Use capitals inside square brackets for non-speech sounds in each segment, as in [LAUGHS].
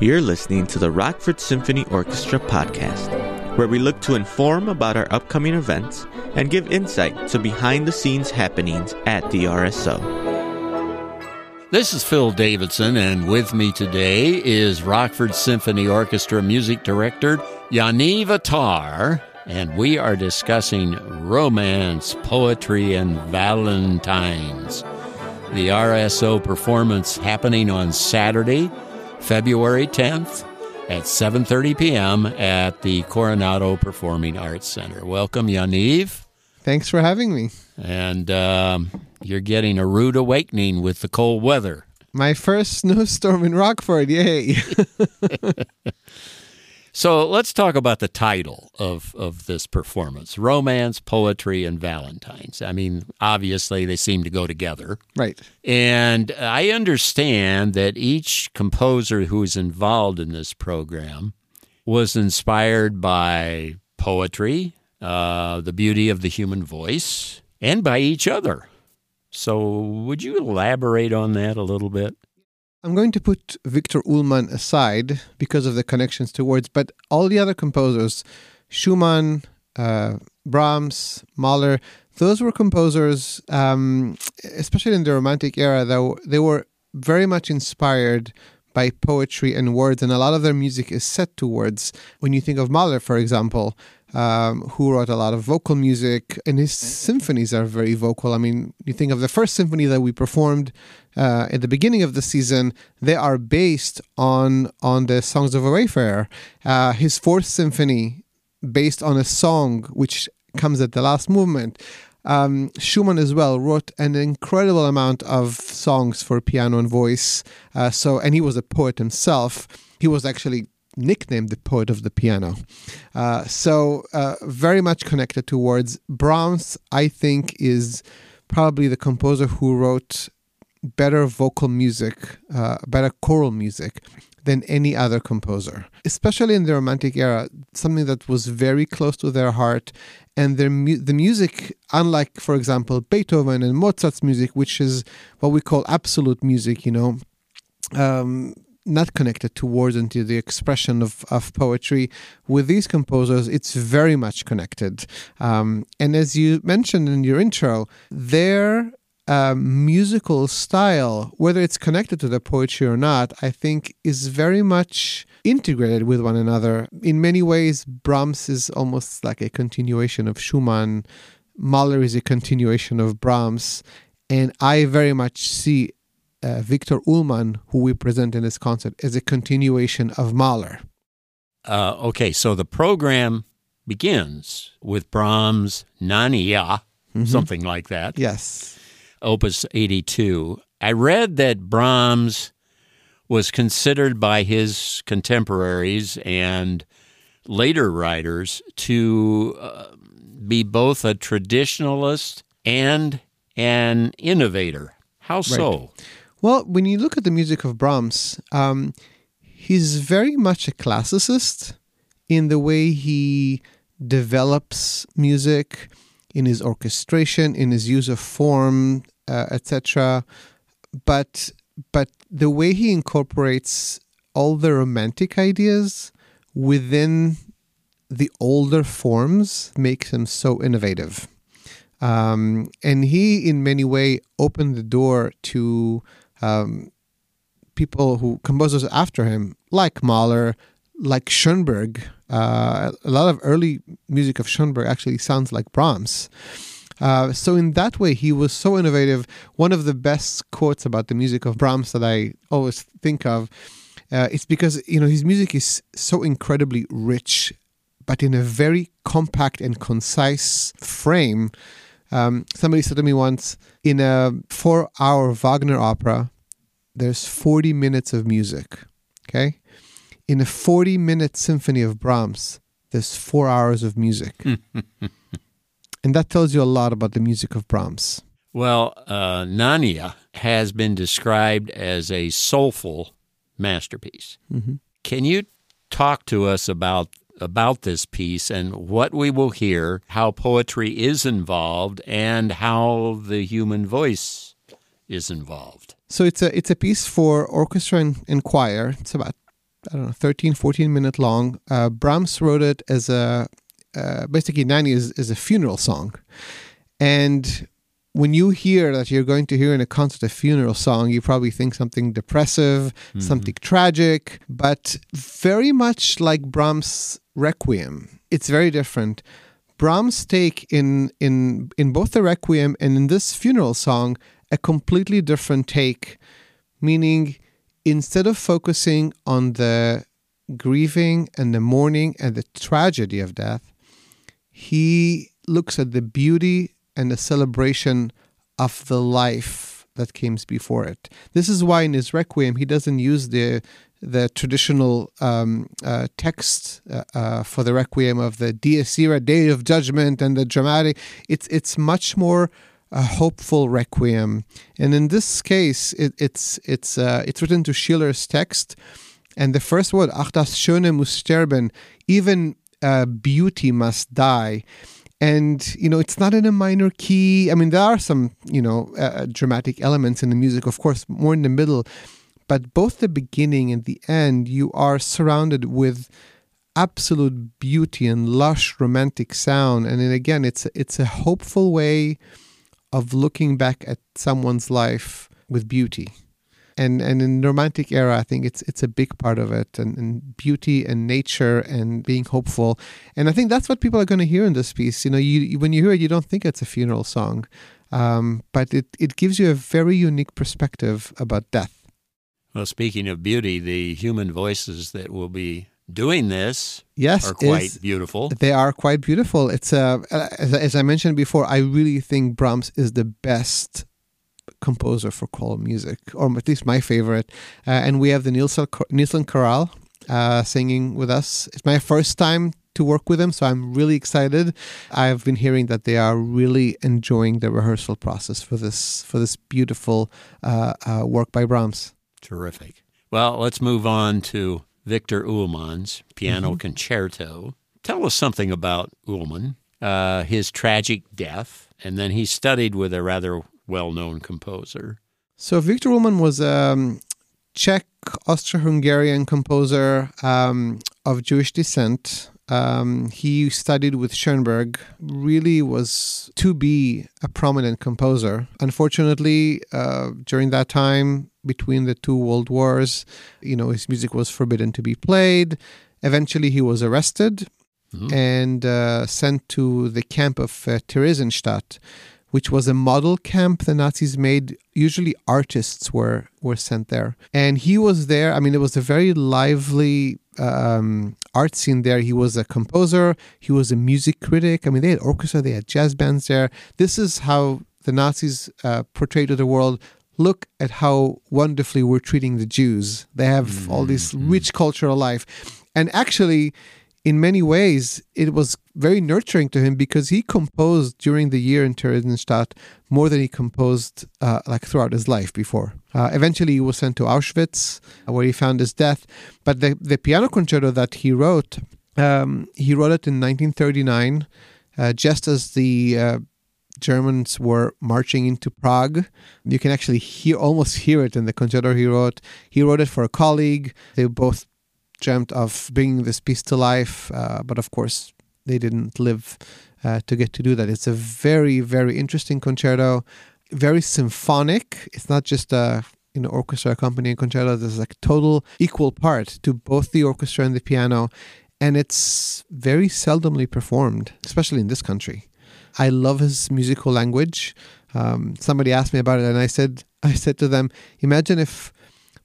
You're listening to the Rockford Symphony Orchestra podcast, where we look to inform about our upcoming events and give insight to behind the scenes happenings at the RSO. This is Phil Davidson, and with me today is Rockford Symphony Orchestra music director Yaniv Attar, and we are discussing romance, poetry, and valentines. The RSO performance happening on Saturday, February 10th at 7:30 p.m. at the Coronado Performing Arts Center. Welcome, Yaniv. Thanks for having me. And um, you're getting a rude awakening with the cold weather. My first [LAUGHS] snowstorm in Rockford. Yay. [LAUGHS] So let's talk about the title of, of this performance Romance, Poetry, and Valentines. I mean, obviously, they seem to go together. right. And I understand that each composer who is involved in this program was inspired by poetry, uh, the beauty of the human voice, and by each other. So, would you elaborate on that a little bit? I'm going to put Victor Ullmann aside because of the connections to words, but all the other composers, Schumann, uh, Brahms, Mahler, those were composers, um, especially in the Romantic era, that they were very much inspired by poetry and words, and a lot of their music is set to words. When you think of Mahler, for example, um, who wrote a lot of vocal music, and his symphonies are very vocal. I mean, you think of the first symphony that we performed uh, at the beginning of the season; they are based on on the songs of a Wayfarer. Uh, his fourth symphony, based on a song which comes at the last movement. Um, Schumann as well wrote an incredible amount of songs for piano and voice. Uh, so, and he was a poet himself. He was actually nicknamed the poet of the piano. Uh, so, uh, very much connected to words. Brahms, I think, is probably the composer who wrote better vocal music, uh, better choral music than any other composer, especially in the Romantic era, something that was very close to their heart. And their mu- the music, unlike, for example, Beethoven and Mozart's music, which is what we call absolute music, you know, um, not connected to words and to the expression of, of poetry. With these composers, it's very much connected. Um, and as you mentioned in your intro, their uh, musical style, whether it's connected to the poetry or not, I think is very much integrated with one another. In many ways, Brahms is almost like a continuation of Schumann. Mahler is a continuation of Brahms. And I very much see uh, Victor Ullmann, who we present in this concert, is a continuation of Mahler. Uh, okay, so the program begins with Brahms' Nania, something like that, Yes. Opus 82. I read that Brahms was considered by his contemporaries and later writers to uh, be both a traditionalist and an innovator. How so? Well, when you look at the music of Brahms, um, he's very much a classicist in the way he develops music, in his orchestration, in his use of form, uh, etc. But but the way he incorporates all the romantic ideas within the older forms makes him so innovative. Um, and he, in many way, opened the door to um, people who composers after him, like Mahler, like Schoenberg. Uh, a lot of early music of Schoenberg actually sounds like Brahms. Uh, so in that way, he was so innovative. One of the best quotes about the music of Brahms that I always think of, uh, it's because you know his music is so incredibly rich, but in a very compact and concise frame. Um, somebody said to me once, in a four-hour Wagner opera, there's 40 minutes of music. Okay, in a 40-minute symphony of Brahms, there's four hours of music. [LAUGHS] And that tells you a lot about the music of Brahms. Well, uh, Nania has been described as a soulful masterpiece. Can you talk to us about about this piece and what we will hear, how poetry is involved, and how the human voice is involved? So it's a it's a piece for orchestra and, and choir. It's about I don't know, 13, 14 minute long. Uh, Brahms wrote it as a, uh, basically, Nänie is, is a funeral song. And when you hear that you're going to hear in a concert a funeral song, you probably think something depressive, mm-hmm. something tragic, but very much like Brahms' Requiem. It's very different. Brahms take in in in both the Requiem and in this funeral song a completely different take, meaning instead of focusing on the grieving and the mourning and the tragedy of death, he looks at the beauty and the celebration of the life that comes before it. This is why in his Requiem he doesn't use the the traditional um, uh, text uh, uh, for the Requiem of the Dies Irae, Day of Judgment, and the dramatic. It's it's much more a hopeful requiem, and in this case, it, it's it's uh, it's written to Schiller's text, and the first word "Ach das Schöne muss sterben," even uh, beauty must die. And you know it's not in a minor key. I mean there are some you know uh, dramatic elements in the music of course more in the middle. But both the beginning and the end you are surrounded with absolute beauty and lush romantic sound. And then again it's it's a hopeful way of looking back at someone's life with beauty. And and in the romantic era i think it's it's a big part of it and, and beauty and nature and being hopeful. And i think that's what people are going to hear in this piece. You know you when you hear it you don't think it's a funeral song um, but it, it gives you a very unique perspective about death. Well speaking of beauty the human voices that will be doing this yes are quite beautiful they are quite beautiful it's uh, as, as i mentioned before i really think brahms is the best composer for choral music, or at least my favorite. Uh, and we have the Nielsen Chorale uh, singing with us. It's my first time to work with them, so I'm really excited. I've been hearing that they are really enjoying the rehearsal process for this for this beautiful uh, uh work by Brahms. Terrific. Well, let's move on to Victor Ullmann's Piano mm-hmm. Concerto. Tell us something about Ullmann, uh, his tragic death, and then he studied with a rather well known composer. So, Victor Ullmann was a um, Czech Austro Hungarian composer um, of Jewish descent. Um, he studied with Schoenberg, really was to be a prominent composer. Unfortunately, uh, during that time, between the two world wars, you know, his music was forbidden to be played. Eventually, he was arrested mm-hmm. and uh, sent to the camp of uh, Theresienstadt, which was a model camp the Nazis made. Usually artists were, were sent there. And he was there. I mean, it was a very lively um, art scene there. He was a composer, he was a music critic. I mean, they had orchestra, they had jazz bands there. This is how the Nazis uh, portrayed to the world look at how wonderfully we're treating the Jews. They have all this mm-hmm. rich cultural life. And actually, in many ways, it was very nurturing to him because he composed during the year in Theresienstadt more than he composed uh, like throughout his life before. Uh, eventually, he was sent to Auschwitz, uh, where he found his death. But the, the piano concerto that he wrote, um, he wrote it in 1939, uh, just as the uh, Germans were marching into Prague. You can actually hear almost hear it in the concerto he wrote. He wrote it for a colleague. They both dreamt of bringing this piece to life, uh, but of course they didn't live uh, to get to do that. It's a very, very interesting concerto, very symphonic. It's not just a you know orchestra accompanying concerto. There's like total equal part to both the orchestra and the piano, and it's very seldomly performed, especially in this country. I love his musical language. Um, somebody asked me about it, and I said, I said to them, imagine if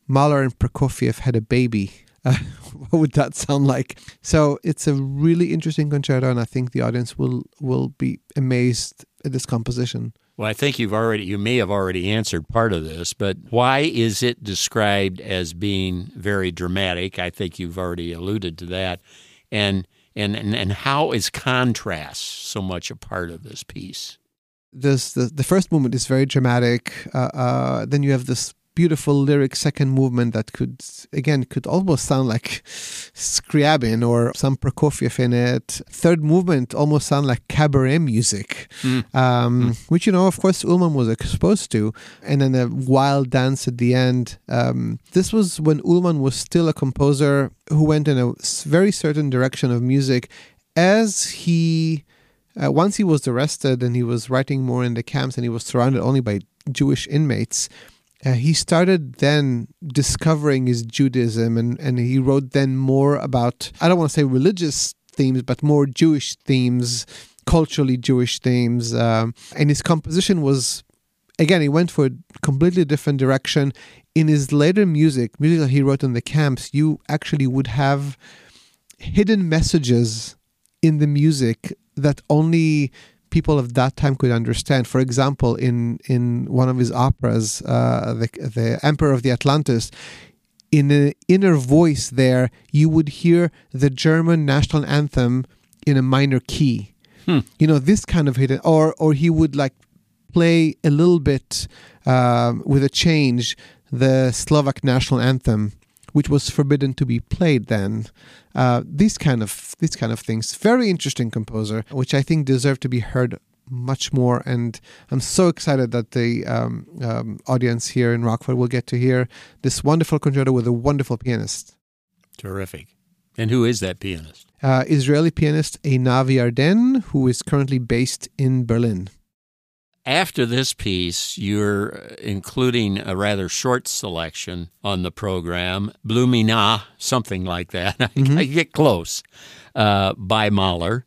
Mahler and Prokofiev had a baby uh, [LAUGHS] what would that sound like? So it's a really interesting concerto, and I think the audience will will be amazed at this composition. Well, I think you've already you may have already answered part of this, but why is it described as being very dramatic? I think you've already alluded to that, and and and, and how is contrast so much a part of this piece? This the the first movement is very dramatic. Uh, uh, then you have this beautiful lyric second movement that could again could almost sound like Scriabin or some Prokofiev in it. Third movement almost sound like cabaret music, Mm. um, Mm. which you know of course Ullmann was exposed to, and then a wild dance at the end. Um, this was when Ullmann was still a composer who went in a very certain direction of music, as he. Uh, once he was arrested and he was writing more in the camps and he was surrounded only by Jewish inmates, uh, he started then discovering his Judaism and, and he wrote then more about, I don't want to say religious themes, but more Jewish themes, culturally Jewish themes. Um, and his composition was, again, he went for a completely different direction. In his later music, music that he wrote in the camps, you actually would have hidden messages in the music that only people of that time could understand. For example, in in one of his operas, uh, the the Emperor of the Atlantis, in the inner voice there, you would hear the German national anthem in a minor key. Hmm. You know this kind of hidden, or or he would like play a little bit um, with a change the Slovak national anthem, which was forbidden to be played then. Uh, these kind of these kind of things. Very interesting composer, which I think deserve to be heard much more. And I'm so excited that the um, um, audience here in Rockford will get to hear this wonderful concerto with a wonderful pianist, Terrific. And who is that pianist? uh, Israeli pianist Einav Yarden, who is currently based in Berlin. After this piece, you're including a rather short selection on the program, Blumina, something like that. [LAUGHS] Mhm. I get close, uh, by Mahler.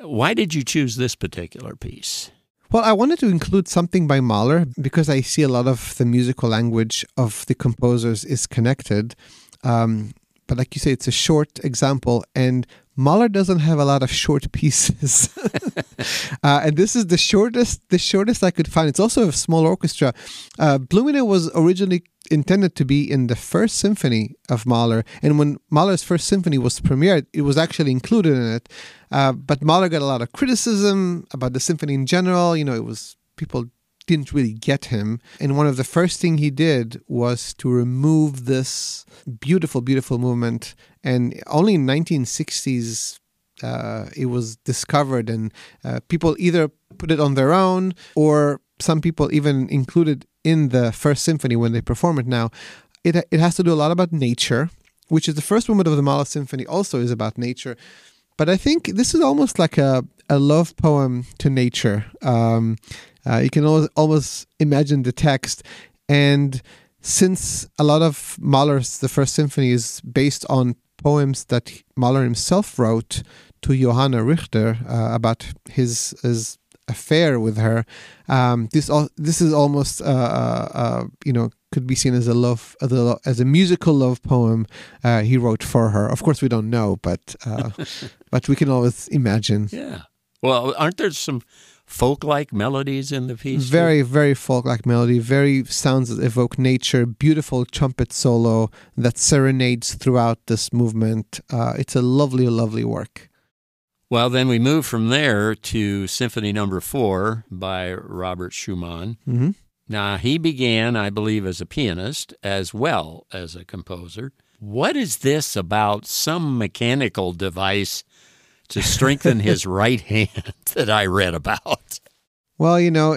Why did you choose this particular piece? Well, I wanted to include something by Mahler because I see a lot of the musical language of the composers is connected. Um, but like you say, it's a short example, and Mahler doesn't have a lot of short pieces. [LAUGHS] uh, and this is the shortest, the shortest I could find. It's also a small orchestra. Uh, was originally intended to be in the first symphony of Mahler, and when Mahler's first symphony was premiered, it was actually included in it. Uh, but Mahler got a lot of criticism about the symphony in general. You know, it was people didn't really get him. And one of the first thing he did was to remove this beautiful, beautiful movement. And only in 1960s uh, it was discovered, and uh, people either put it on their own or some people even included in the first symphony when they perform it now. It, it has to do a lot about nature, which is the first movement of the Mahler symphony also is about nature. But I think this is almost like a, a love poem to nature. Um, uh, you can almost, almost imagine the text. And since a lot of Mahler's, the first symphony, is based on poems that Mahler himself wrote to Johanna Richter uh, about his, his affair with her, um, this this is almost uh, uh, uh, you know could be seen as a love as a, as a musical love poem uh, he wrote for her. Of course, we don't know, but uh, [LAUGHS] but we can always imagine. Yeah. Well, aren't there some folk-like melodies in the piece? Very, very folk-like melody. Very sounds that evoke nature. Beautiful trumpet solo that serenades throughout this movement. Uh, it's a lovely, lovely work. Well, then we move from there to Symphony Number Four by Robert Schumann. Mm-hmm. Now, he began, I believe, as a pianist as well as a composer. What is this about some mechanical device to strengthen his [LAUGHS] right hand that I read about? Well, you know,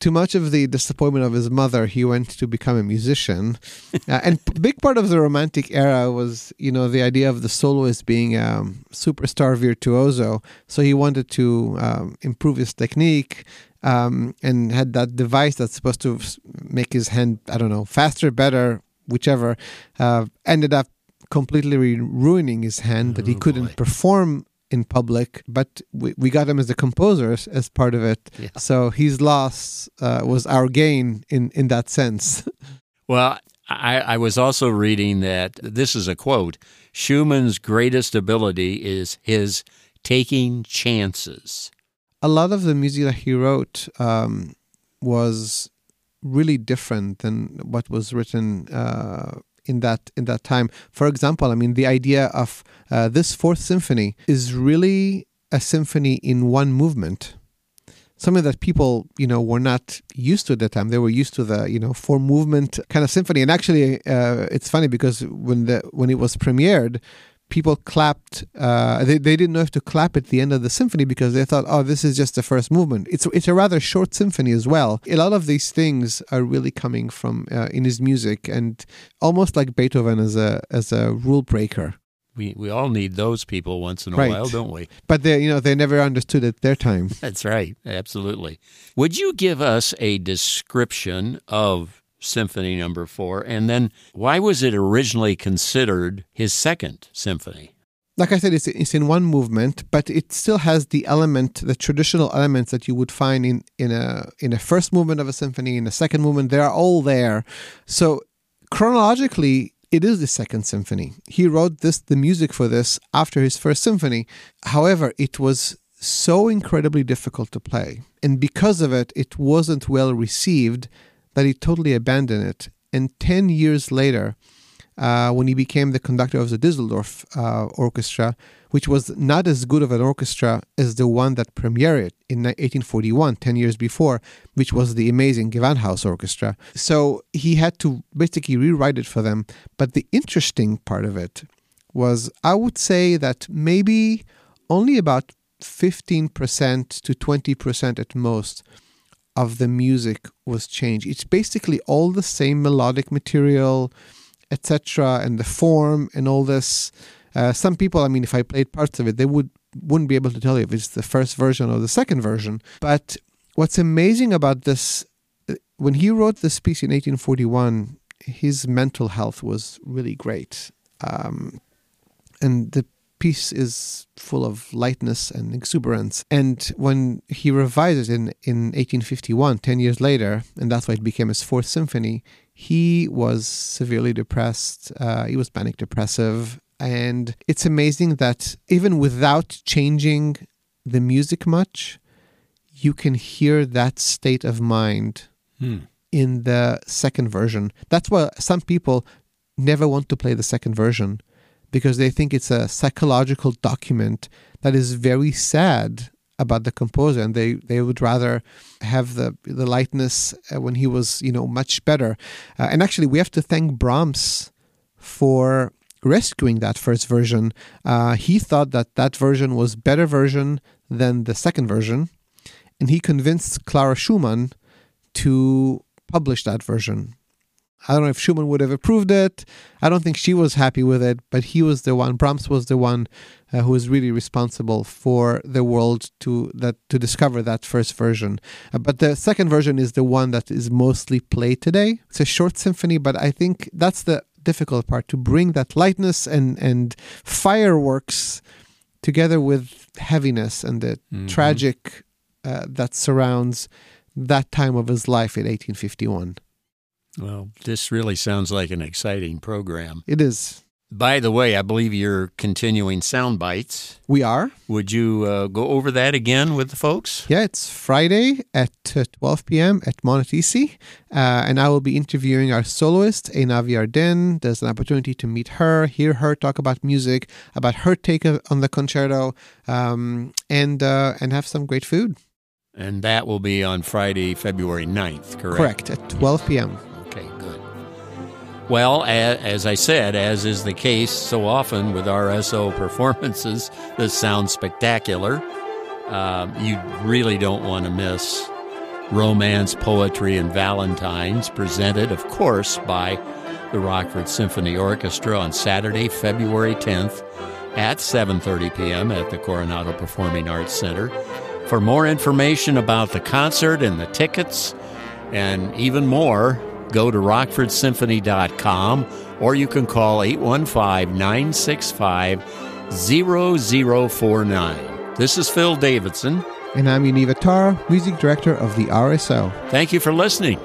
to much of the disappointment of his mother, he went to become a musician. [LAUGHS] Uh, and a big part of the romantic era was, you know, the idea of the soloist being a um, superstar virtuoso. So he wanted to um, improve his technique um, and had that device that's supposed to make his hand, I don't know, faster, better, whichever, uh, ended up completely re- ruining his hand that he Oh, couldn't boy. perform in public, but we, we got him as a composer as- as part of it. Yeah. So his loss uh, was our gain in, in that sense. [LAUGHS] Well, I, I was also reading that this is a quote Schumann's greatest ability is his taking chances. a lot of the music that he wrote um, was really different than what was written uh, in that in that time. For example, I mean, the idea of uh, this fourth symphony is really a symphony in one movement. something that people, you know, were not used to at the time. They were used to the, you know, four movement kind of symphony. And actually, uh, it's funny because when the when it was premiered, people clapped. Uh, they they didn't know if to clap at the end of the symphony because they thought, oh, this is just the first movement. It's it's a rather short symphony as well. A lot of these things are really coming from uh, in his music, and almost like Beethoven as a as a rule breaker. We we all need those people once in a Right. while, don't we? But they, you know, they never understood at their time. [LAUGHS] That's right. Absolutely. Would you give us a description of Symphony Number Four, and then why was it originally considered his second symphony? like I said, it's, it's in one movement, but it still has the element, the traditional elements that you would find in, in a in a first movement of a symphony, in a second movement. They are all there. So chronologically, it is the second symphony. He wrote this, the music for this, after his first symphony. However, it was so incredibly difficult to play, and because of it, it wasn't well received that he totally abandoned it. And ten years later, uh, when he became the conductor of the Düsseldorf uh, orchestra, which was not as good of an orchestra as the one that premiered it in 1841, 10 years before, which was the amazing Gewandhaus Orchestra. So he had to basically rewrite it for them. But the interesting part of it was, I would say that maybe only about 15% to 20% at most of the music was changed. It's basically all the same melodic material, etc., and the form and all this. Uh, some people, I mean, if I played parts of it, they would wouldn't be able to tell you if it's the first version or the second version. But what's amazing about this, uh, when he wrote this piece in 1841, his mental health was really great, um, and the piece is full of lightness and exuberance. And when he revised it in, in 1851, 10 years later, and that's why it became his fourth symphony, he was severely depressed. Uh, he was manic depressive. And it's amazing that even without changing the music much, you can hear that state of mind Hmm. in the second version. That's why some people never want to play the second version because they think it's a psychological document that is very sad about the composer and they, they would rather have the the lightness uh, when he was you know much better uh, and actually we have to thank Brahms for rescuing that first version uh, he thought that that version was better version than the second version and he convinced Clara Schumann to publish that version. I don't know if Schumann would have approved it. I don't think she was happy with it, but he was the one. Brahms was the one uh, who was really responsible for the world to that to discover that first version. Uh, but the second version is the one that is mostly played today. It's a short symphony, but I think that's the difficult part to bring that lightness and and fireworks together with heaviness and the Mhm. tragic uh, that surrounds that time of his life in 1851. Well, this really sounds like an exciting program. It is. By the way, I believe you're continuing sound bites. We are. Would you uh, go over that again with the folks? Yeah, it's Friday at uh, 12 p.m. at Monteisi, uh, and I will be interviewing our soloist, Einav Yarden. There's an opportunity to meet her, hear her talk about music, about her take on the concerto, um, and uh, and have some great food. And that will be on Friday, February 9th, correct? Correct at 12 p.m. Well, as I said, as is the case so often with RSO performances [LAUGHS] that sound spectacular, um, you really don't want to miss Romance, Poetry, and Valentines, presented, of course, by the Rockford Symphony Orchestra on Saturday, February 10th at 7:30 p.m. at the Coronado Performing Arts Center. For more information about the concert and the tickets, and even more, go to rockfordsymphony.com or you can call 815 965 0049. This is Phil Davidson. And I'm Yaniv Attar, music director of the RSO. Thank you for listening.